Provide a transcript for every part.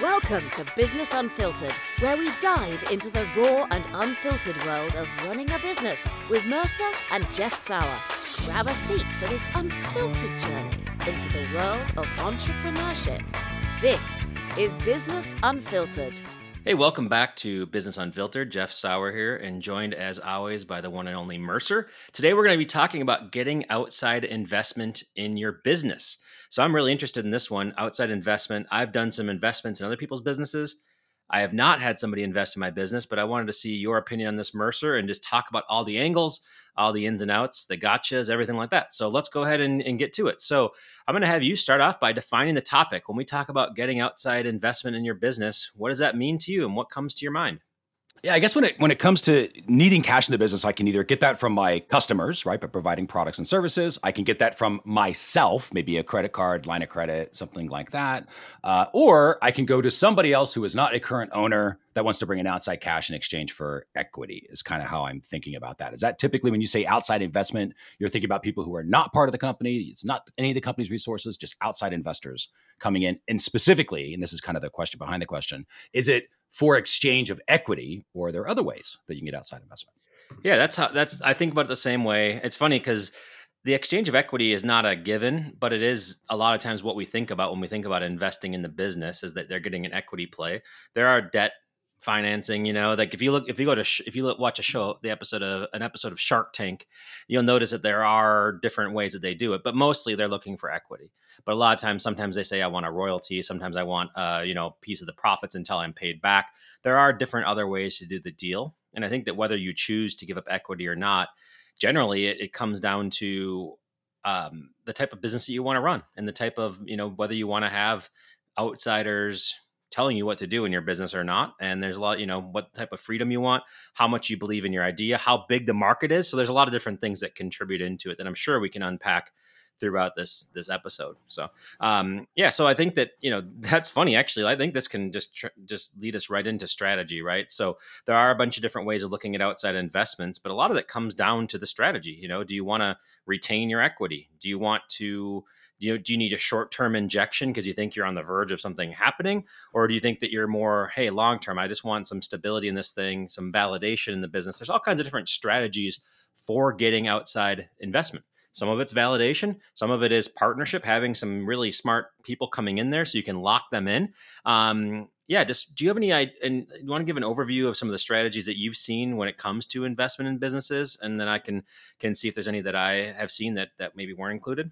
Welcome to Business Unfiltered, where we dive into the raw and unfiltered world of running a business with Mercer and Jeff Sauer. Grab a seat for this unfiltered journey into the world of entrepreneurship. This is Business Unfiltered. Hey, welcome back to Business Unfiltered. Jeff Sauer here, and joined as always by the one and only Mercer. Today, we're going to be talking about getting outside investment in your business. So I'm really interested in this one outside investment. I've done some investments in other people's businesses. I have not had somebody invest in my business, but I wanted to see your opinion on this, Mercer, and just talk about all the angles, all the ins and outs, the gotchas, everything like that. So let's go ahead and, and get to it. So I'm going to have you start off by defining the topic. When we talk about getting outside investment in your business, what does that mean to you and what comes to your mind? Yeah, I guess when it when it comes to needing cash in the business, I can either get that from my customers, right, by providing products and services. I can get that from myself, maybe a credit card, line of credit, something like that, uh, or I can go to somebody else who is not a current owner that wants to bring in outside cash in exchange for equity. Is kind of how I'm thinking about that. Is that typically when you say outside investment, you're thinking about people who are not part of the company? It's not any of the company's resources, just outside investors coming in, and specifically, and this is kind of the question behind the question: Is it for exchange of equity, or there are other ways that you can get outside investment? Yeah, that's how that's I think about it the same way. It's funny because the exchange of equity is not a given, but it is a lot of times what we think about when we think about investing in the business is that they're getting an equity play. There are debt financing, you know, like if you look if you go to sh- if you look, watch a show, the episode of an episode of Shark Tank, you'll notice that there are different ways that they do it, but mostly they're looking for equity. But a lot of times, sometimes they say, I want a royalty. Sometimes I want, uh, you know, piece of the profits until I'm paid back. There are different other ways to do the deal. And I think that whether you choose to give up equity or not, generally it, it comes down to um, the type of business that you want to run and the type of, you know, whether you want to have outsiders telling you what to do in your business or not. And there's a lot, you know, what type of freedom you want, how much you believe in your idea, how big the market is. So there's a lot of different things that contribute into it that I'm sure we can unpack throughout this this episode. So um, yeah, so I think that you know that's funny. Actually, I think this can just tr- just lead us right into strategy, right? So there are a bunch of different ways of looking at outside investments, but a lot of that comes down to the strategy. You know, do you want to retain your equity? Do you want to you know, do you need a short term injection because you think you're on the verge of something happening? Or do you think that you're more, hey, long term, I just want some stability in this thing, some validation in the business? There's all kinds of different strategies for getting outside investment. Some of it's validation, some of it is partnership, having some really smart people coming in there so you can lock them in. Um, yeah, just do you have any? And you want to give an overview of some of the strategies that you've seen when it comes to investment in businesses, and then I can can see if there's any that I have seen that that maybe weren't included.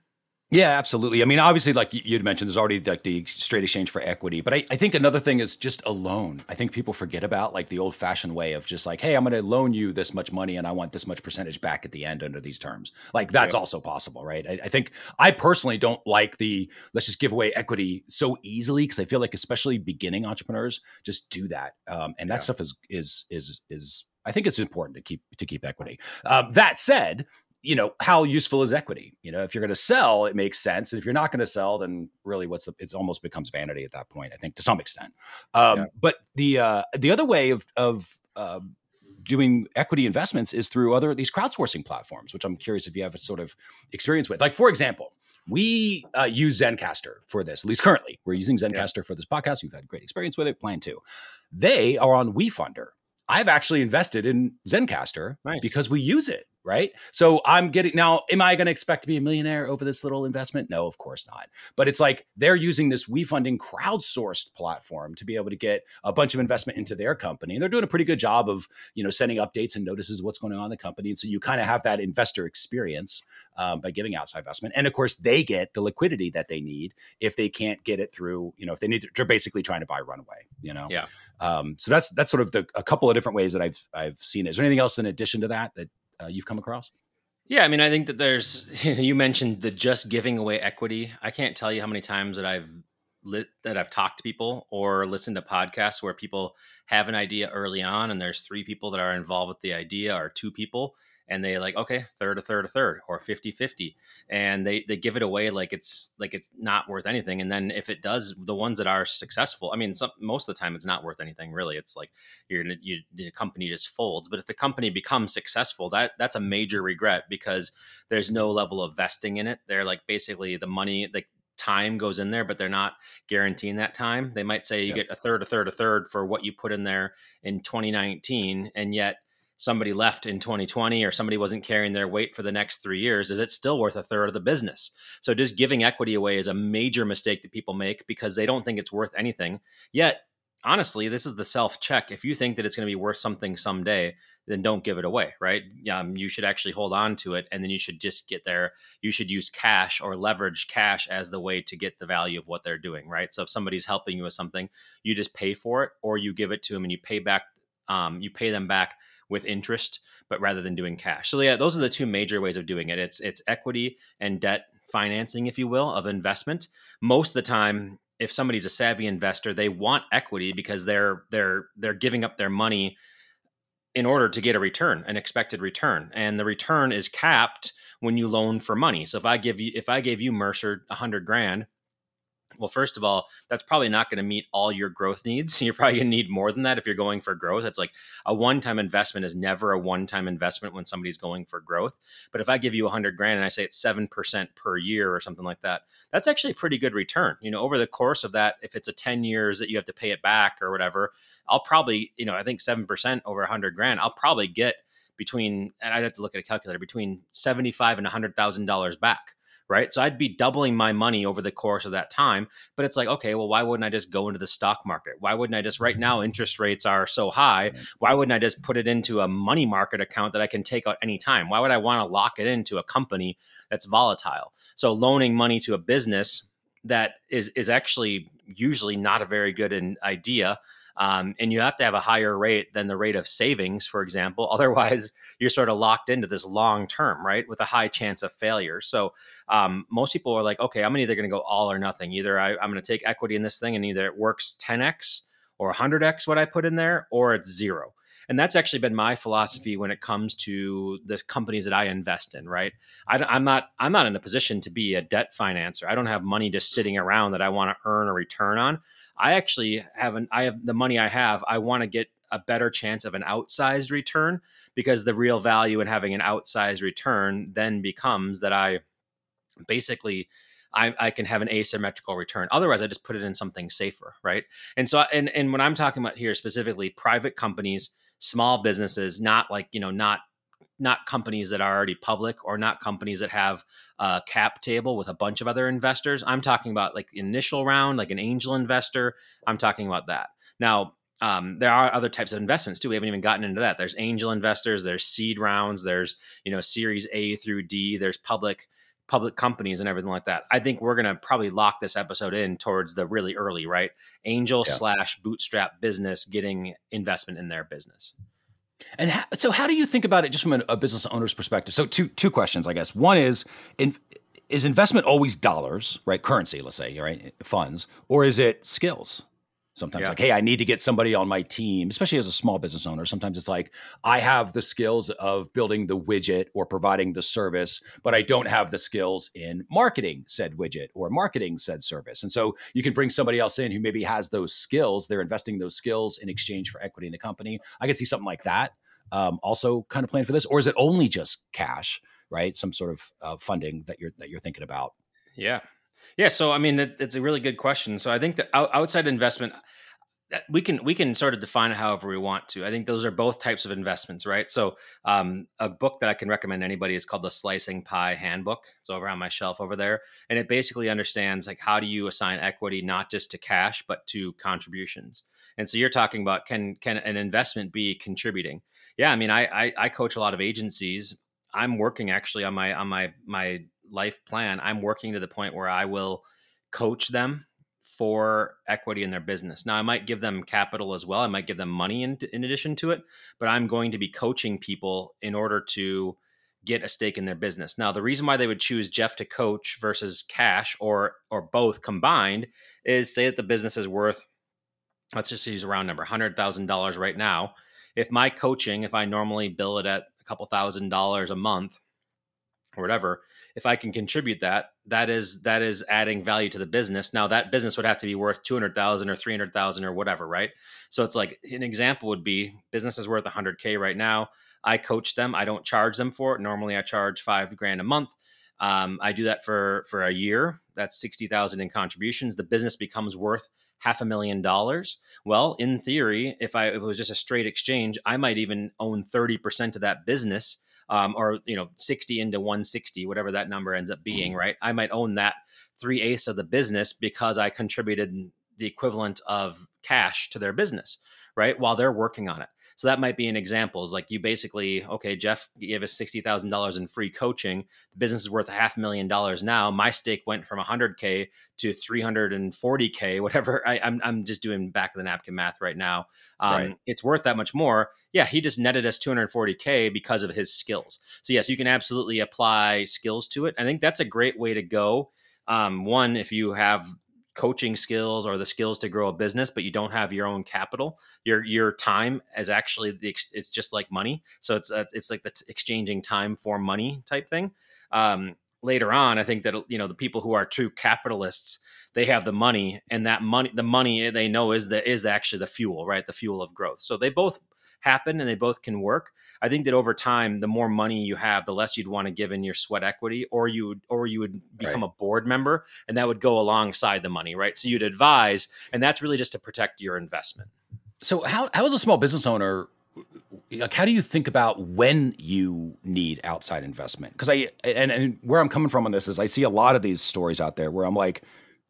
Yeah, absolutely. I mean, obviously, like you'd mentioned, there's already like the straight exchange for equity. But I, I think another thing is just a loan. I think people forget about like the old fashioned way of just like, hey, I'm going to loan you this much money and I want this much percentage back at the end under these terms. Like that's yeah. also possible, right? I, I, think I personally don't like the let's just give away equity so easily because I feel like especially beginning entrepreneurs just do that, um, and that yeah. stuff is is is is I think it's important to keep to keep equity. Um, that said, you know how useful is equity? You know if you're going to sell it makes sense and if you're not going to sell then really what's the it almost becomes vanity at that point i think to some extent. Um, yeah. but the uh, the other way of of uh, doing equity investments is through other these crowdsourcing platforms which i'm curious if you have a sort of experience with. Like for example we uh, use zencastr for this at least currently. We're using zencastr yeah. for this podcast. We've had great experience with it plan to they are on wefunder. I've actually invested in Zencastr nice. because we use it right? So I'm getting now, am I going to expect to be a millionaire over this little investment? No, of course not. But it's like they're using this WeFunding crowdsourced platform to be able to get a bunch of investment into their company. And they're doing a pretty good job of, you know, sending updates and notices of what's going on in the company. And so you kind of have that investor experience um, by giving outside investment. And of course, they get the liquidity that they need if they can't get it through, you know, if they need to, they're basically trying to buy runaway, you know? Yeah. Um, so that's, that's sort of the, a couple of different ways that I've, I've seen it. Is there anything else in addition to that, that uh, you've come across? Yeah, I mean, I think that there's you mentioned the just giving away equity. I can't tell you how many times that I've lit that I've talked to people or listened to podcasts where people have an idea early on and there's three people that are involved with the idea or two people and they like okay third a third a third or 50 50 and they they give it away like it's like it's not worth anything and then if it does the ones that are successful i mean some, most of the time it's not worth anything really. It's like you're you, the company just folds but if the company becomes successful that that's a major regret because there's no level of vesting in it. They're like basically the money like time goes in there, but they're not guaranteeing that time. They might say you get a third, a third, a third for what you put in there in 2019, and yet somebody left in 2020 or somebody wasn't carrying their weight for the next three years, is it still worth a third of the business? So just giving equity away is a major mistake that people make because they don't think it's worth anything. Yet, honestly, this is the self check. If you think that it's going to be worth something someday, then don't give it away, right? Um, you should actually hold on to it, and then you should just get there. You should use cash or leverage cash as the way to get the value of what they're doing, right? So if somebody's helping you with something, you just pay for it, or you give it to them and you pay back. Um, you pay them back with interest, but rather than doing cash. So yeah, those are the two major ways of doing it. It's it's equity and debt financing, if you will, of investment. Most of the time, if somebody's a savvy investor, they want equity because they're they're they're giving up their money in order to get a return, an expected return. And the return is capped when you loan for money. So if I give you if I gave you Mercer a hundred grand well, first of all, that's probably not going to meet all your growth needs. You're probably going to need more than that if you're going for growth. It's like a one-time investment is never a one-time investment when somebody's going for growth. But if I give you a hundred grand and I say it's seven percent per year or something like that, that's actually a pretty good return. You know, over the course of that, if it's a ten years that you have to pay it back or whatever, I'll probably, you know, I think seven percent over a hundred grand, I'll probably get between, and I'd have to look at a calculator, between seventy-five and a hundred thousand dollars back right? So I'd be doubling my money over the course of that time. But it's like, okay, well, why wouldn't I just go into the stock market? Why wouldn't I just, right mm-hmm. now, interest rates are so high. Why wouldn't I just put it into a money market account that I can take out anytime? Why would I want to lock it into a company that's volatile? So loaning money to a business that is is actually usually not a very good idea um, and you have to have a higher rate than the rate of savings, for example. Otherwise, you're sort of locked into this long term, right, with a high chance of failure. So um, most people are like, okay, I'm either going to go all or nothing. Either I, I'm going to take equity in this thing, and either it works 10x or 100x what I put in there, or it's zero. And that's actually been my philosophy when it comes to the companies that I invest in. Right, I, am not I'm not in a position to be a debt financer. I don't have money just sitting around that I want to earn a return on. I actually have an I have the money I have. I want to get a better chance of an outsized return because the real value in having an outsized return then becomes that I basically I, I, can have an asymmetrical return. Otherwise, I just put it in something safer, right? And so, and and when I'm talking about here specifically, private companies, small businesses, not like you know, not not companies that are already public or not companies that have a cap table with a bunch of other investors. I'm talking about like initial round, like an angel investor. I'm talking about that. Now, um, there are other types of investments too. We haven't even gotten into that. There's angel investors, there's seed rounds, there's you know Series A through D, there's public public companies and everything like that. I think we're gonna probably lock this episode in towards the really early, right? Angel yeah. slash bootstrap business getting investment in their business. And how, so, how do you think about it, just from a, a, business owner's perspective? So, two two questions, I guess. One is, in, is investment always dollars, right? Currency, let's say, right? Funds, or is it skills? Sometimes, yeah. like, hey, I need to get somebody on my team, especially as a small business owner. Sometimes it's like, I have the skills of building the widget or providing the service, but I don't have the skills in marketing said widget or marketing said service. And so you can bring somebody else in who maybe has those skills. They're investing those skills in exchange for equity in the company. I could see something like that um, also kind of plan for this, or is it only just cash, right? Some sort of uh, funding that you're that you're thinking about. Yeah, yeah. So I mean, it, it's a really good question. So I think the outside investment we can we can sort of define it however we want to. I think those are both types of investments, right? So, um, a book that I can recommend anybody is called the Slicing Pie Handbook. It's over on my shelf over there, and it basically understands like how do you assign equity not just to cash but to contributions. And so you're talking about can can an investment be contributing? yeah, I mean, I, I, I coach a lot of agencies. I'm working actually on my on my my life plan. I'm working to the point where I will coach them for equity in their business. Now, I might give them capital as well. I might give them money in, in addition to it, but I'm going to be coaching people in order to get a stake in their business. Now, the reason why they would choose Jeff to coach versus cash or or both combined is say that the business is worth let's just use a round number, $100,000 right now if my coaching, if I normally bill it at a couple thousand dollars a month or whatever, if I can contribute that, that is that is adding value to the business. Now that business would have to be worth 200,000 or 300,000 or whatever, right? So it's like an example would be business is worth 100k right now. I coach them, I don't charge them for it. Normally I charge 5 grand a month. Um, I do that for for a year. That's sixty thousand in contributions. The business becomes worth half a million dollars. Well, in theory, if I if it was just a straight exchange, I might even own thirty percent of that business, um, or you know, sixty into one sixty, whatever that number ends up being. Mm-hmm. Right? I might own that three eighths of the business because I contributed the equivalent of cash to their business. Right? While they're working on it. So that might be an example. Is like you basically, okay, Jeff gave us sixty thousand dollars in free coaching. The business is worth a half million dollars now. My stake went from hundred k to three hundred and forty k, whatever. I, am I'm, I'm just doing back of the napkin math right now. Um, right. It's worth that much more. Yeah, he just netted us two hundred forty k because of his skills. So yes, you can absolutely apply skills to it. I think that's a great way to go. Um, one, if you have coaching skills or the skills to grow a business but you don't have your own capital. Your your time is actually the it's just like money. So it's uh, it's like the t- exchanging time for money type thing. Um, later on i think that you know the people who are true capitalists they have the money and that money the money they know is the is actually the fuel right? The fuel of growth. So they both happen and they both can work. I think that over time, the more money you have, the less you'd want to give in your sweat equity, or you would, or you would become right. a board member, and that would go alongside the money, right? So you'd advise, and that's really just to protect your investment. So how how is a small business owner? Like, how do you think about when you need outside investment? Because I and and where I'm coming from on this is I see a lot of these stories out there where I'm like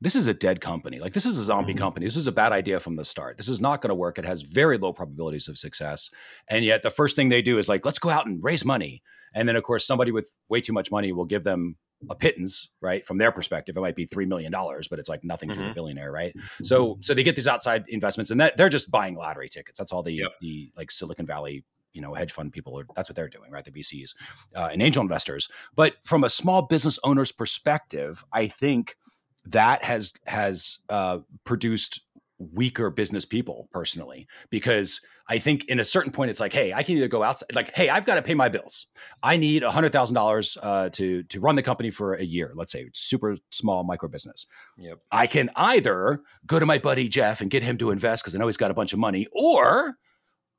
this is a dead company. Like this is a zombie mm-hmm. company. This is a bad idea from the start. This is not going to work. It has very low probabilities of success. And yet the first thing they do is like, let's go out and raise money. And then of course somebody with way too much money will give them a pittance, right? From their perspective, it might be three million dollars, but it's like nothing mm-hmm. to a billionaire, right? So so they get these outside investments and that they're just buying lottery tickets. That's all the yep. the like Silicon Valley you know hedge fund people are that's what they're doing right the vcs uh, and angel investors but from a small business owner's perspective i think that has has uh, produced weaker business people personally because i think in a certain point it's like hey i can either go outside like hey i've got to pay my bills. I need a hundred thousand uh, dollars to to run the company for a year let's say super small micro business. Yep. I can either go to my buddy jeff and get him to invest because i know he's got a bunch of money or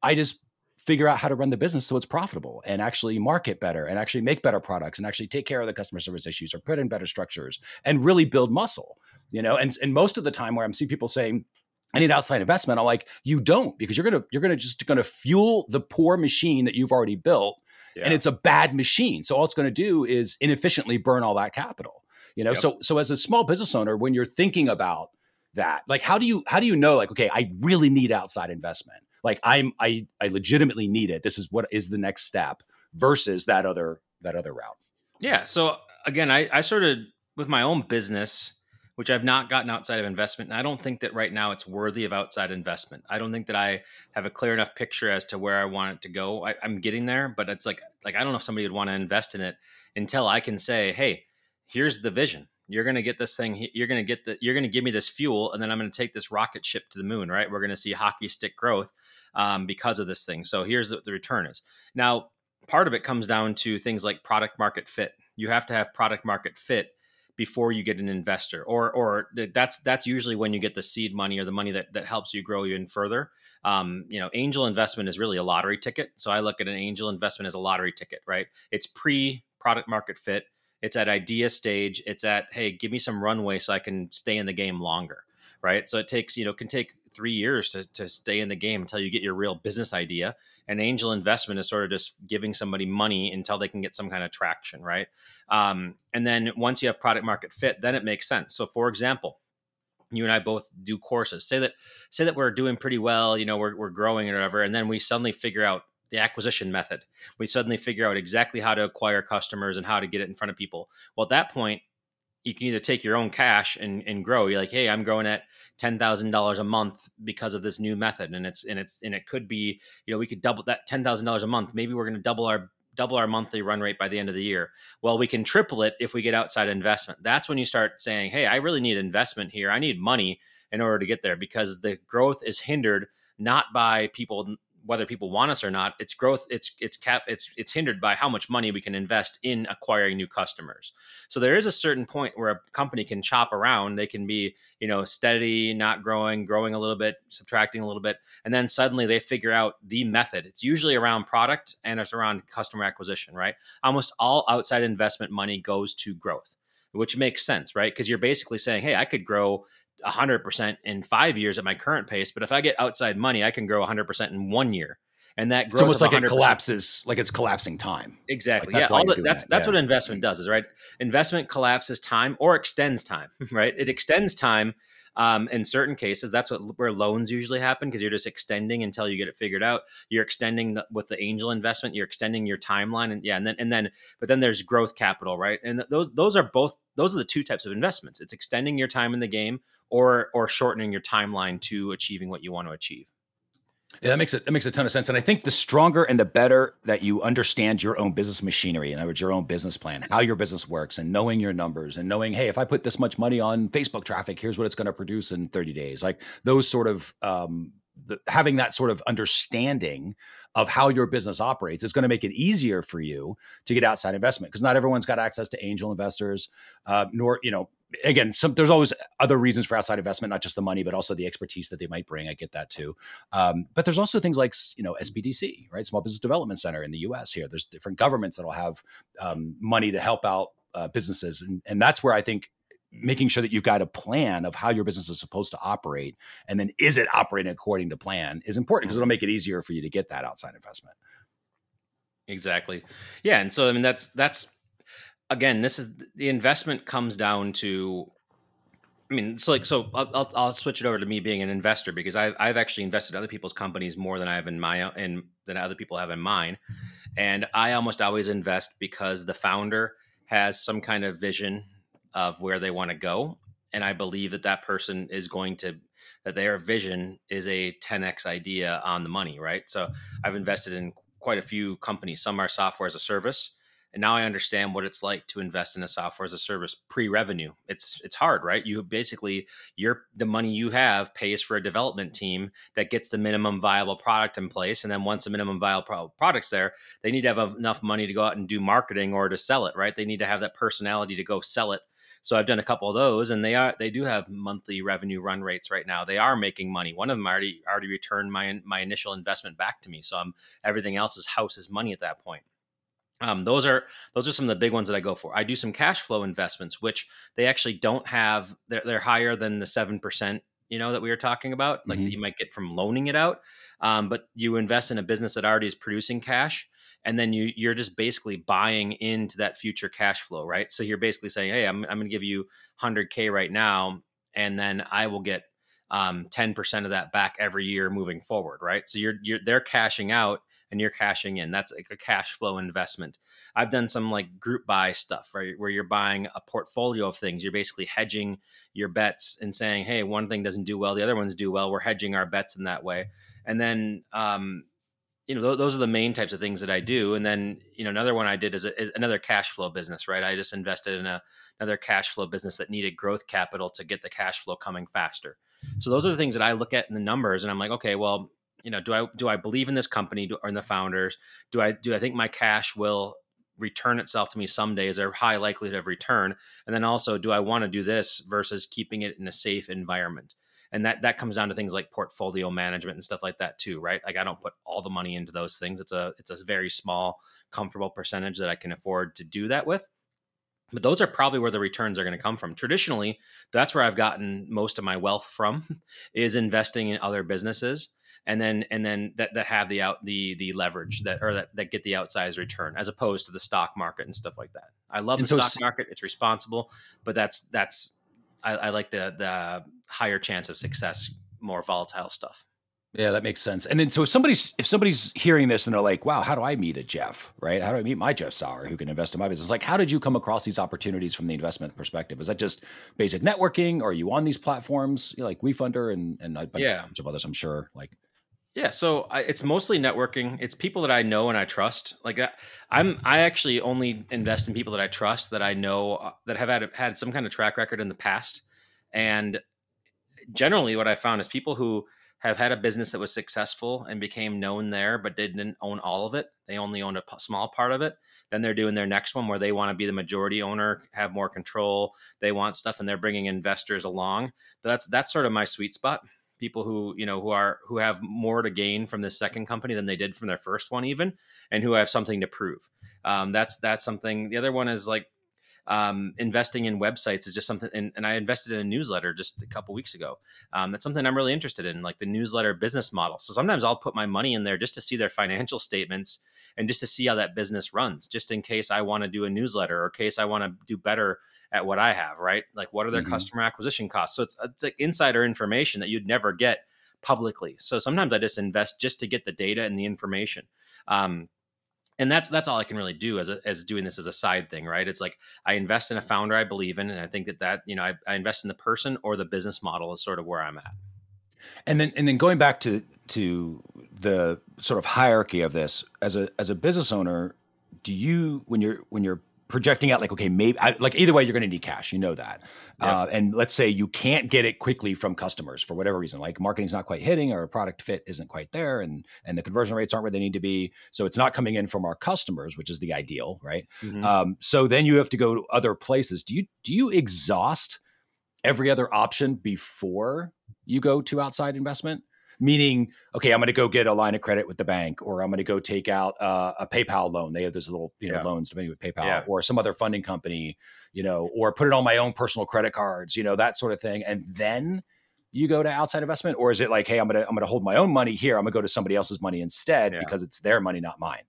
i just figure out how to run the business so it's profitable and actually market better and actually make better products and actually take care of the customer service issues or put in better structures and really build muscle you know and, and most of the time where i'm seeing people saying I need outside investment. I'm like, you don't, because you're gonna you're gonna just gonna fuel the poor machine that you've already built, yeah. and it's a bad machine. So all it's gonna do is inefficiently burn all that capital. You know, yep. so so as a small business owner, when you're thinking about that, like how do you how do you know like okay, I really need outside investment? Like i'm i i legitimately need it. This is what is the next step versus that other that other route. Yeah so again i i sort of with my own business which i've not gotten outside of investment and i don't think that right now it's worthy of outside investment. I don't think that i have a clear enough picture as to where i want it to go. I, i'm getting there but it's like like i don't know if somebody would want to invest in it until i can say hey here's the vision you're going to get this thing you're going to get the you're going to give me this fuel and then i'm going to take this rocket ship to the moon right? We're going to see hockey stick growth um, because of this thing. So here's what the return is. Now part of it comes down to things like product market fit. You have to have product market fit before you get an investor or or that's that's usually when you get the seed money or the money that, that helps you grow even further. Um, you know angel investment is really a lottery ticket. So i look at an angel investment as a lottery ticket right? It's pre product market fit it's at idea stage. It's at, hey, give me some runway so I can stay in the game longer. Right. So it takes, you know, can take three years to, to stay in the game until you get your real business idea. And angel investment is sort of just giving somebody money until they can get some kind of traction. Right. Um, and then once you have product market fit, then it makes sense. So for example, you and I both do courses. Say that say that we're doing pretty well, you know, we're, we're growing or whatever, and then we suddenly figure out the acquisition method. We suddenly figure out exactly how to acquire customers and how to get it in front of people. Well, at that point, you can either take your own cash and, and grow. You're like, hey, I'm growing at ten thousand dollars a month because of this new method, and it's and it's and it could be, you know, we could double that ten thousand dollars a month. Maybe we're going to double our double our monthly run rate by the end of the year. Well, we can triple it if we get outside investment. That's when you start saying, hey, I really need investment here. I need money in order to get there because the growth is hindered not by people whether people want us or not it's growth it's it's cap it's it's hindered by how much money we can invest in acquiring new customers. So there is a certain point where a company can chop around. They can be you know steady not growing growing a little bit subtracting a little bit and then suddenly they figure out the method. It's usually around product and it's around customer acquisition right? Almost all outside investment money goes to growth which makes sense right? Because you're basically saying hey i could grow 100% in five years at my current pace. But if I get outside money, I can grow 100% in one year. And that growth it's almost like it collapses, like it's collapsing time. Exactly. Like that's yeah. The, that's that. that's yeah. what investment does, is right. Investment collapses time or extends time. Right. It extends time um, in certain cases, that's what where loans usually happen because you're just extending until you get it figured out. You're extending the, with the angel investment. You're extending your timeline, and yeah, and then and then but then there's growth capital, right? And those those are both those are the two types of investments. It's extending your time in the game or or shortening your timeline to achieving what you want to achieve. Yeah, that makes it that makes a ton of sense. And I think the stronger and the better that you understand your own business machinery, in other words, your own business plan, how your business works, and knowing your numbers and knowing, hey, if I put this much money on Facebook traffic, here's what it's going to produce in 30 days. Like those sort of um, the, having that sort of understanding of how your business operates is going to make it easier for you to get outside investment because not everyone's got access to angel investors uh, nor you know again some, there's always other reasons for outside investment not just the money but also the expertise that they might bring. I get that too. Um, but there's also things like you know sbdc right? Small business development center in the us here. There's different governments that'll have um, money to help out uh, businesses. And, and that's where i think making sure that you've got a plan of how your business is supposed to operate and then is it operating according to plan is important because it'll make it easier for you to get that outside investment. Exactly. Yeah and so i mean that's that's again this is the investment comes down to i mean it's like so i'll, I'll switch it over to me being an investor because I've, I've actually invested in other people's companies more than i have in my in than other people have in mine. Mm-hmm. And i almost always invest because the founder has some kind of vision of where they want to go. And i believe that that person is going to that their vision is a 10x idea on the money right? So i've invested in quite a few companies. Some are software as a service and now i understand what it's like to invest in a software as a service pre-revenue it's it's hard right you basically your the money you have pays for a development team that gets the minimum viable product in place and then once the minimum viable product's there they need to have enough money to go out and do marketing or to sell it right they need to have that personality to go sell it so I've done a couple of those, and they are they do have monthly revenue run rates right now. They are making money. One of them already already returned my my initial investment back to me. So I'm everything else is house is money at that point. Um, those are those are some of the big ones that I go for. I do some cash flow investments, which they actually don't have. They're, they're higher than the seven percent, you know, that we were talking about, like mm-hmm. you might get from loaning it out. Um, but you invest in a business that already is producing cash, and then you you're just basically buying into that future cash flow, right? So you're basically saying, hey, I'm I'm going to give you 100k right now, and then I will get um, 10% of that back every year moving forward, right? So you're you're they're cashing out and you're cashing in. That's like a cash flow investment. I've done some like group buy stuff, right, where you're buying a portfolio of things. You're basically hedging your bets and saying, hey, one thing doesn't do well, the other ones do well. We're hedging our bets in that way. And then um, you know th- those are the main types of things that I do. And then you know another one I did is, a, is another cash flow business, right? I just invested in a, another cash flow business that needed growth capital to get the cash flow coming faster. So those are the things that I look at in the numbers, and I'm like, okay, well, you know, do I do I believe in this company or in the founders? Do I do I think my cash will return itself to me someday? Is there high likelihood of return? And then also, do I want to do this versus keeping it in a safe environment? and that that comes down to things like portfolio management and stuff like that too right like i don't put all the money into those things it's a it's a very small comfortable percentage that i can afford to do that with but those are probably where the returns are going to come from traditionally that's where i've gotten most of my wealth from is investing in other businesses and then and then that, that have the out the the leverage that or that, that get the outsized return as opposed to the stock market and stuff like that i love and the so stock market it's responsible but that's that's I, I like the the higher chance of success, more volatile stuff. Yeah, that makes sense. And then so if somebody's if somebody's hearing this and they're like, "Wow, how do I meet a Jeff? Right? How do I meet my Jeff Sauer who can invest in my business?" Like, how did you come across these opportunities from the investment perspective? Is that just basic networking? Or are you on these platforms you know, like WeFunder and and a bunch yeah. of others? I'm sure. Like, yeah, so I, it's mostly networking. It's people that I know and I trust. Like I, I'm, I actually only invest in people that I trust, that I know, uh, that have had had some kind of track record in the past, and generally what I found is people who have had a business that was successful and became known there, but didn't own all of it. They only owned a p- small part of it. Then they're doing their next one where they want to be the majority owner, have more control. They want stuff, and they're bringing investors along. So that's that's sort of my sweet spot. People who you know who are who have more to gain from this second company than they did from their first one, even, and who have something to prove. Um, that's that's something. The other one is like um, investing in websites is just something and, and, i invested in a newsletter just a couple weeks ago um, that's something i'm really interested in like the newsletter business model so sometimes i'll put my money in there just to see their financial statements and just to see how that business runs just in case i want to do a newsletter or case i want to do better at what i have right like what are their mm-hmm. customer acquisition costs so it's, it's like insider information that you'd never get publicly so sometimes i just invest just to get the data and the information um, and that's that's all I can really do as a, as doing this as a side thing, right? It's like I invest in a founder I believe in, and I think that that you know I, I invest in the person or the business model is sort of where I'm at. And then and then going back to to the sort of hierarchy of this as a as a business owner, do you when you're when you're projecting out like okay maybe I, like either way you're going to need cash you know that. Yeah. uh, and let's say you can't get it quickly from customers for whatever reason like marketing's not quite hitting or product fit isn't quite there and and the conversion rates aren't where they need to be. So it's not coming in from our customers which is the ideal right? Mm-hmm. um, so then you have to go to other places. Do you do you exhaust every other option before you go to outside investment meaning okay i'm going to go get a line of credit with the bank or i'm going to go take out uh, a paypal loan they have this little you know yeah. loans depending with paypal yeah. or some other funding company you know or put it on my own personal credit cards you know that sort of thing and then you go to outside investment or is it like hey i'm going to i'm going to hold my own money here i'm going to go to somebody else's money instead yeah. because it's their money not mine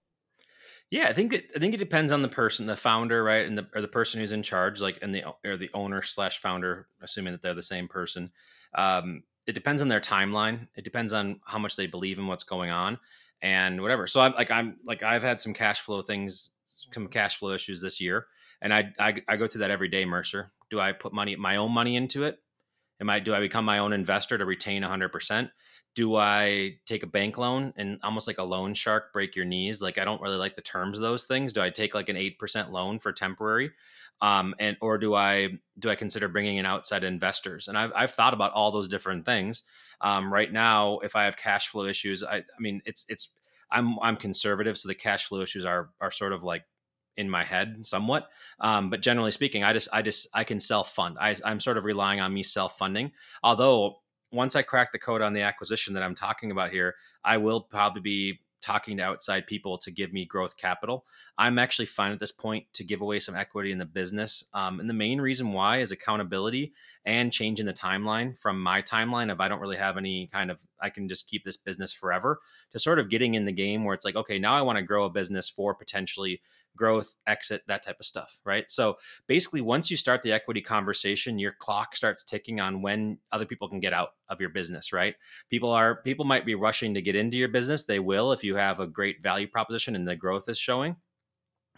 yeah, I think it. I think it depends on the person, the founder, right, and the or the person who's in charge, like, and the or the owner slash founder, assuming that they're the same person. Um, it depends on their timeline. It depends on how much they believe in what's going on and whatever. So I'm like I'm like I've had some cash flow things, some mm-hmm. cash flow issues this year, and I I, I go through that every day. Mercer, do I put money my own money into it? Am I do I become my own investor to retain 100 percent? Do I take a bank loan and almost like a loan shark break your knees? Like I don't really like the terms of those things. Do I take like an eight percent loan for temporary? Um, and or do I do I consider bringing in outside investors? And I've I've thought about all those different things. Um, right now, if I have cash flow issues, I, I mean it's it's I'm I'm conservative, so the cash flow issues are are sort of like in my head somewhat. Um, but generally speaking, I just I just I can self fund. I, I'm sort of relying on me self funding. Although once I crack the code on the acquisition that I'm talking about here, I will probably be talking to outside people to give me growth capital. I'm actually fine at this point to give away some equity in the business. Um, and the main reason why is accountability and changing the timeline from my timeline of I don't really have any kind of, I can just keep this business forever to sort of getting in the game where it's like, okay, now I want to grow a business for potentially growth, exit, that type of stuff, right? So basically, once you start the equity conversation, your clock starts ticking on when other people can get out of your business, right? People are people might be rushing to get into your business. They will if you have a great value proposition and the growth is showing.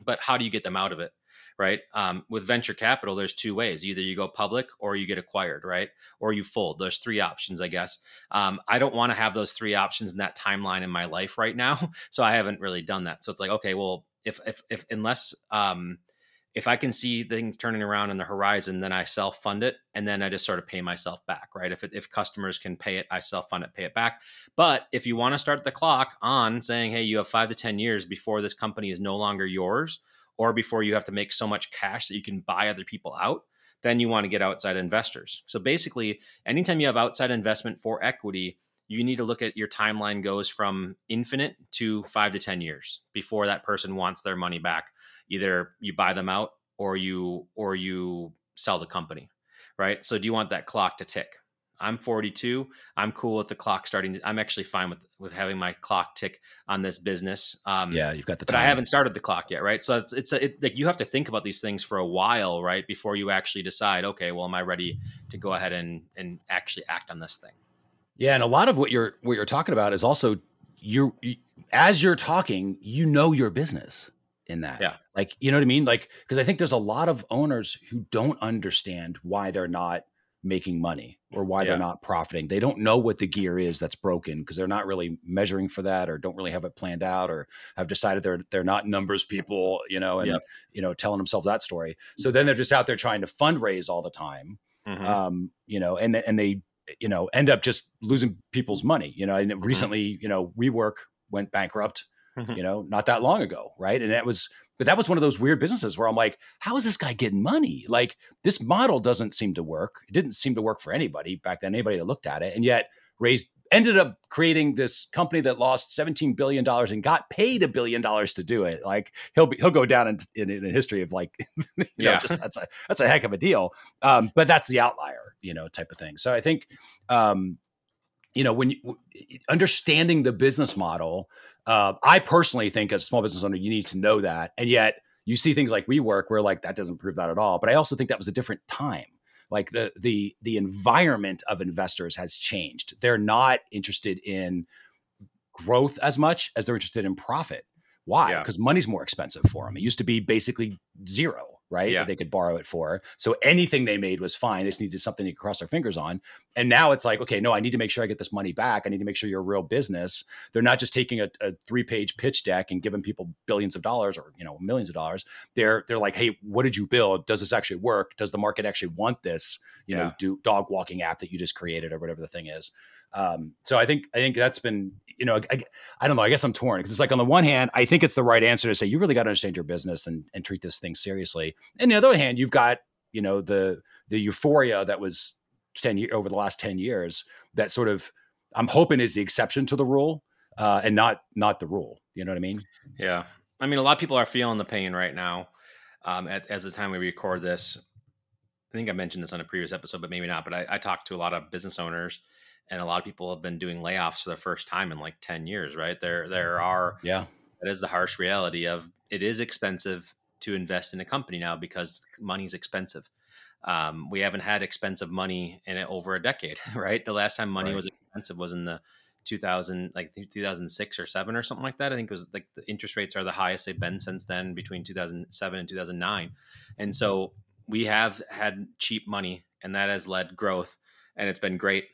But how do you get them out of it? right? Um, with venture capital, there's two ways: either you go public or you get acquired, right? Or you fold. There's three options, I guess. Um, I don't want to have those three options in that timeline in my life right now, so I haven't really done that. So it's like, okay, well, if if if unless um if I can see things turning around in the horizon, then I self fund it and then I just sort of pay myself back, right? If it, if customers can pay it, I self fund it, pay it back. But if you want to start the clock on saying, hey, you have five to 10 years before this company is no longer yours or before you have to make so much cash that you can buy other people out, then you want to get outside investors. So basically, anytime you have outside investment for equity, you need to look at your timeline goes from infinite to five to 10 years before that person wants their money back. Either you buy them out or you or you sell the company. Right. So do you want that clock to tick? I'm 42. I'm cool with the clock starting. To, I'm actually fine with with having my clock tick on this business. Um, yeah, you've got the. Time. But I haven't started the clock yet, right? So it's it's a, it, like you have to think about these things for a while, right, before you actually decide. Okay, well, am I ready to go ahead and and actually act on this thing? Yeah, and a lot of what you're what you're talking about is also you're as you're talking, you know your business in that. Yeah. Like, you know what I mean? Like, because I think there's a lot of owners who don't understand why they're not making money or why yeah. they're not profiting. They don't know what the gear is that's broken because they're not really measuring for that or don't really have it planned out or have decided they're they're not numbers people, you know, and you know, telling themselves that story. So then they're just out there trying to fundraise all the time. Mm-hmm. Um, you know, and and they you know end up just losing people's money. You know, and mm-hmm. recently, you know, WeWork went bankrupt. Mm-hmm. You know, not that long ago, right? And that was but that was one of those weird businesses where I'm like, how is this guy getting money? Like this model doesn't seem to work. It didn't seem to work for anybody back then, anybody that looked at it, and yet raised ended up creating this company that lost 17 billion dollars and got paid a billion dollars to do it. Like he'll be he'll go down in, in, in history of like you yeah. know just that's a that's a heck of a deal. Um, but that's the outlier you know type of thing. So i think um, you know when you understanding the business model uh, i personally think as a small business owner you need to know that. And yet you see things like WeWork where like that doesn't prove that at all. But i also think that was a different time like the the the environment of investors has changed. They're not interested in growth as much as they're interested in profit. Why? Because yeah. money's more expensive for them it used to be basically zero right? Yeah. That they could borrow it for. So anything they made was fine. They just needed something to cross their fingers on. And now it's like, okay, no, I need to make sure I get this money back. I need to make sure you're a real business. They're not just taking a, a three page pitch deck and giving people billions of dollars or you know millions of dollars. They're they're like, hey, what did you build? Does this actually work? Does the market actually want this? You yeah. know, do dog walking app that you just created or whatever the thing is. Um, so I think I think that's been you know I, I don't know I guess I'm torn because it's like on the one hand I think it's the right answer to say you really got to understand your business and and treat this thing seriously, and the other hand you've got you know the the euphoria that was ten year over the last ten years that sort of I'm hoping is the exception to the rule uh, and not not the rule. You know what I mean? Yeah, I mean a lot of people are feeling the pain right now. Um, at, as the time we record this, I think I mentioned this on a previous episode, but maybe not. But I, I talked to a lot of business owners and a lot of people have been doing layoffs for the first time in like 10 years right? There there are yeah. that is the harsh reality of it is expensive to invest in a company now because money's expensive. Um, we haven't had expensive money in it over a decade right? The last time money right. was expensive was in the 2000 like 2006 or 7 or something like that. I think it was like the interest rates are the highest they've been since then between 2007 and 2009 and so we have had cheap money and that has led growth and it's been great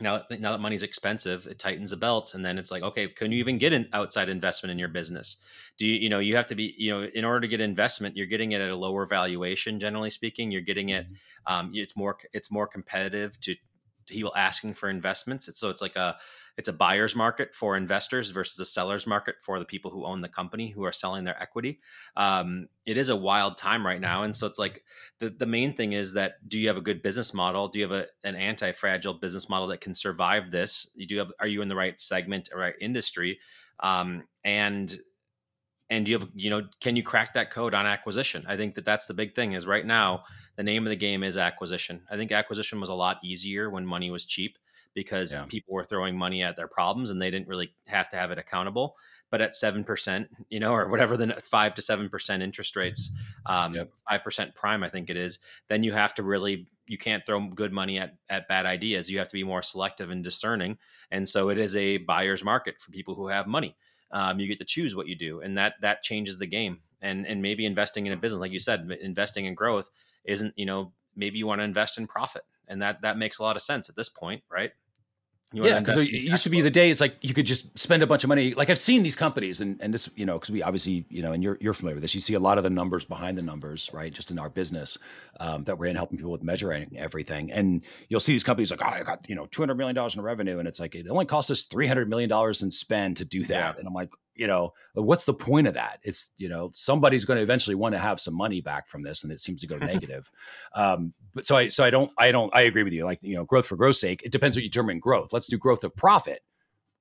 now now that money's expensive it tightens the belt and then it's like okay can you even get an outside investment in your business do you you know you have to be you know in order to get investment you're getting it at a lower valuation generally speaking you're getting it mm-hmm. um, it's more it's more competitive to people asking for investments it's so it's like a it's a buyer's market for investors versus a seller's market for the people who own the company who are selling their equity. Um, it is a wild time right now, and so it's like the the main thing is that do you have a good business model? Do you have a, an anti fragile business model that can survive this? You do have are you in the right segment or right industry? Um, and and you have you know can you crack that code on acquisition i think that that's the big thing is right now the name of the game is acquisition i think acquisition was a lot easier when money was cheap because yeah. people were throwing money at their problems and they didn't really have to have it accountable. But at seven percent, you know, or whatever the five to seven percent interest rates, um, five yep. percent prime, I think it is. Then you have to really you can't throw good money at at bad ideas. You have to be more selective and discerning. And so it is a buyer's market for people who have money. Um, you get to choose what you do, and that that changes the game. And and maybe investing in a business, like you said, investing in growth isn't you know maybe you want to invest in profit, and that that makes a lot of sense at this point, right? Yeah, because it used to be the day it's like you could just spend a bunch of money. Like I've seen these companies, and and this you know because we obviously you know and you're you're familiar with this. You see a lot of the numbers behind the numbers, right? Just in our business um, that we're in helping people with measuring everything, and you'll see these companies like, oh, I got you know two hundred million dollars in revenue, and it's like it only cost us three hundred million dollars in spend to do that, yeah. and I'm like, you know, what's the point of that? It's, you know, somebody's going to eventually want to have some money back from this and it seems to go negative. Um, but so I, so I don't, I don't, I agree with you. Like, you know, growth for growth's sake, it depends what you determine growth. Let's do growth of profit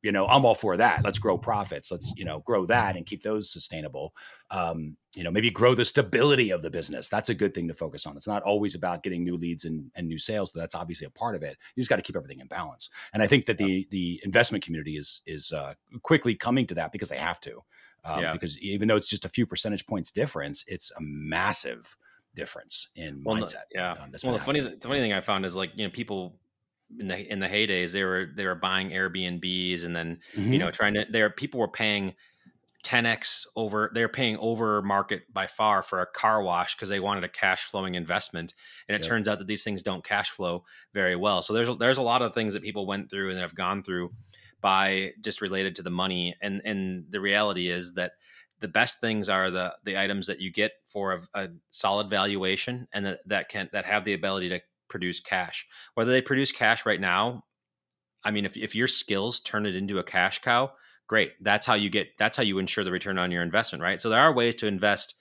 you know, I'm all for that. Let's grow profits. Let's, you know, grow that and keep those sustainable. Um, you know, maybe grow the stability of the business. That's a good thing to focus on. It's not always about getting new leads and, and new sales. That's obviously a part of it. You just got to keep everything in balance. And I think that the the investment community is is uh, quickly coming to that because they have to. Um, yeah. Because even though it's just a few percentage points difference, it's a massive difference in well, mindset. yeah. Um, well, the funny the funny thing I found is like you know people in the in the heydays they were they were buying Airbnbs and then mm-hmm. you know trying to there people were paying 10x over they're paying over market by far for a car wash because they wanted a cash flowing investment and it yep. turns out that these things don't cash flow very well so there's there's a lot of things that people went through and have gone through by just related to the money and and the reality is that the best things are the the items that you get for a, a solid valuation and that that can that have the ability to produce cash. Whether they produce cash right now, I mean, if, if your skills turn it into a cash cow, great. That's how you get, that's how you ensure the return on your investment, right? So there are ways to invest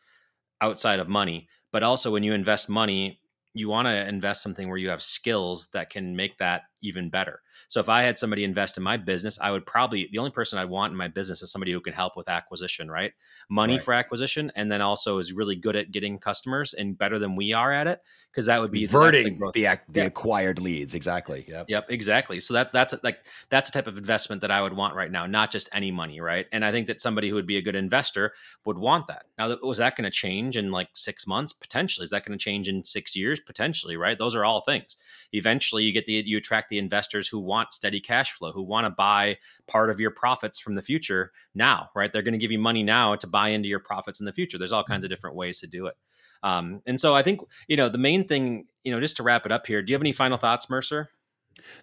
outside of money, but also when you invest money, you want to invest something where you have skills that can make that even better. So if I had somebody invest in my business, I would probably the only person I'd want in my business is somebody who can help with acquisition, right? Money right. for acquisition, and then also is really good at getting customers and better than we are at it, because that would be converting the, the, the yeah. acquired leads. Exactly. Yep. Yep. Exactly. So that that's like that's the type of investment that I would want right now, not just any money, right? And I think that somebody who would be a good investor would want that. Now, was that going to change in like six months? Potentially. Is that going to change in six years? Potentially, right? Those are all things. Eventually, you get the you attract the investors who want steady cash flow, who want to buy part of your profits from the future now, right? They're going to give you money now to buy into your profits in the future. There's all kinds of mm-hmm. different ways to do it. Um, and so I think, you know, the main thing, you know, just to wrap it up here, do you have any final thoughts, Mercer?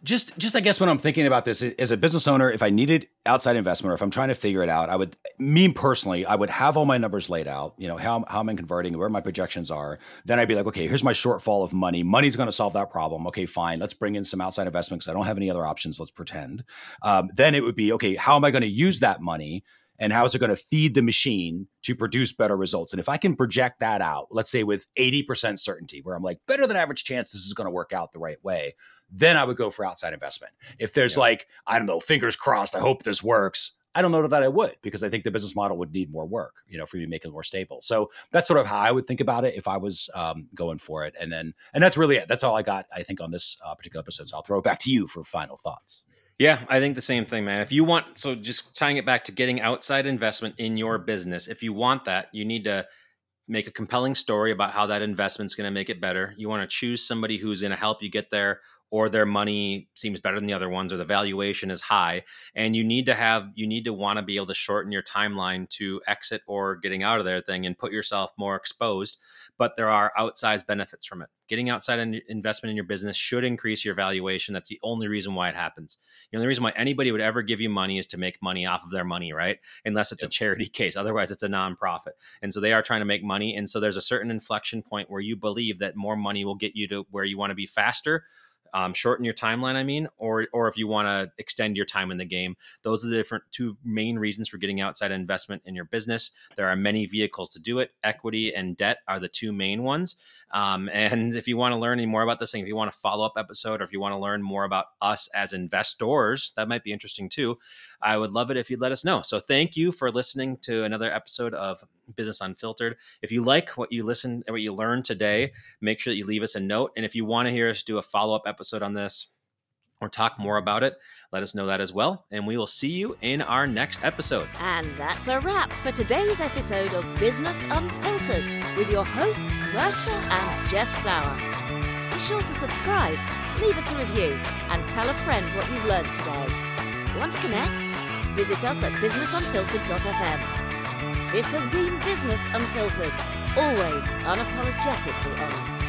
Just, just I guess when I'm thinking about this as a business owner, if I needed outside investment or if I'm trying to figure it out, I would, me personally, I would have all my numbers laid out. You know how how I'm converting, where my projections are. Then I'd be like, okay, here's my shortfall of money. Money's going to solve that problem. Okay, fine. Let's bring in some outside investment because I don't have any other options. Let's pretend. Um, then it would be okay. How am I going to use that money? And how is it going to feed the machine to produce better results? And if I can project that out, let's say with 80% certainty, where I'm like, better than average chance this is going to work out the right way, then I would go for outside investment. If there's yeah. like, I don't know, fingers crossed, I hope this works. I don't know that I would because I think the business model would need more work, you know, for you to make it more stable. So that's sort of how I would think about it if I was um, going for it. And then, and that's really it. That's all I got, I think, on this uh, particular episode. So I'll throw it back to you for final thoughts. Yeah, I think the same thing, man. If you want, so just tying it back to getting outside investment in your business, if you want that, you need to make a compelling story about how that investment's going to make it better. You want to choose somebody who's going to help you get there or their money seems better than the other ones or the valuation is high and you need to have you need to want to be able to shorten your timeline to exit or getting out of their thing and put yourself more exposed but there are outsized benefits from it. Getting outside investment in your business should increase your valuation. That's the only reason why it happens. The only reason why anybody would ever give you money is to make money off of their money right? Unless it's yep. a charity case otherwise it's a nonprofit. And so they are trying to make money and so there's a certain inflection point where you believe that more money will get you to where you want to be faster um, shorten your timeline i mean or or if you want to extend your time in the game. Those are the different two main reasons for getting outside investment in your business. There are many vehicles to do it. Equity and debt are the two main ones um, and if you want to learn any more about this thing if you want a follow-up episode or if you want to learn more about us as investors that might be interesting too I would love it if you'd let us know. So thank you for listening to another episode of Business Unfiltered. If you like what you listen what you learned today, make sure that you leave us a note. And if you want to hear us do a follow-up episode on this or talk more about it, let us know that as well. And we will see you in our next episode. And that's a wrap for today's episode of Business Unfiltered with your hosts, Mercer and Jeff Sauer. Be sure to subscribe, leave us a review, and tell a friend what you've learned today. Want to connect? Visit us at businessunfiltered.fm. This has been Business Unfiltered, always unapologetically honest.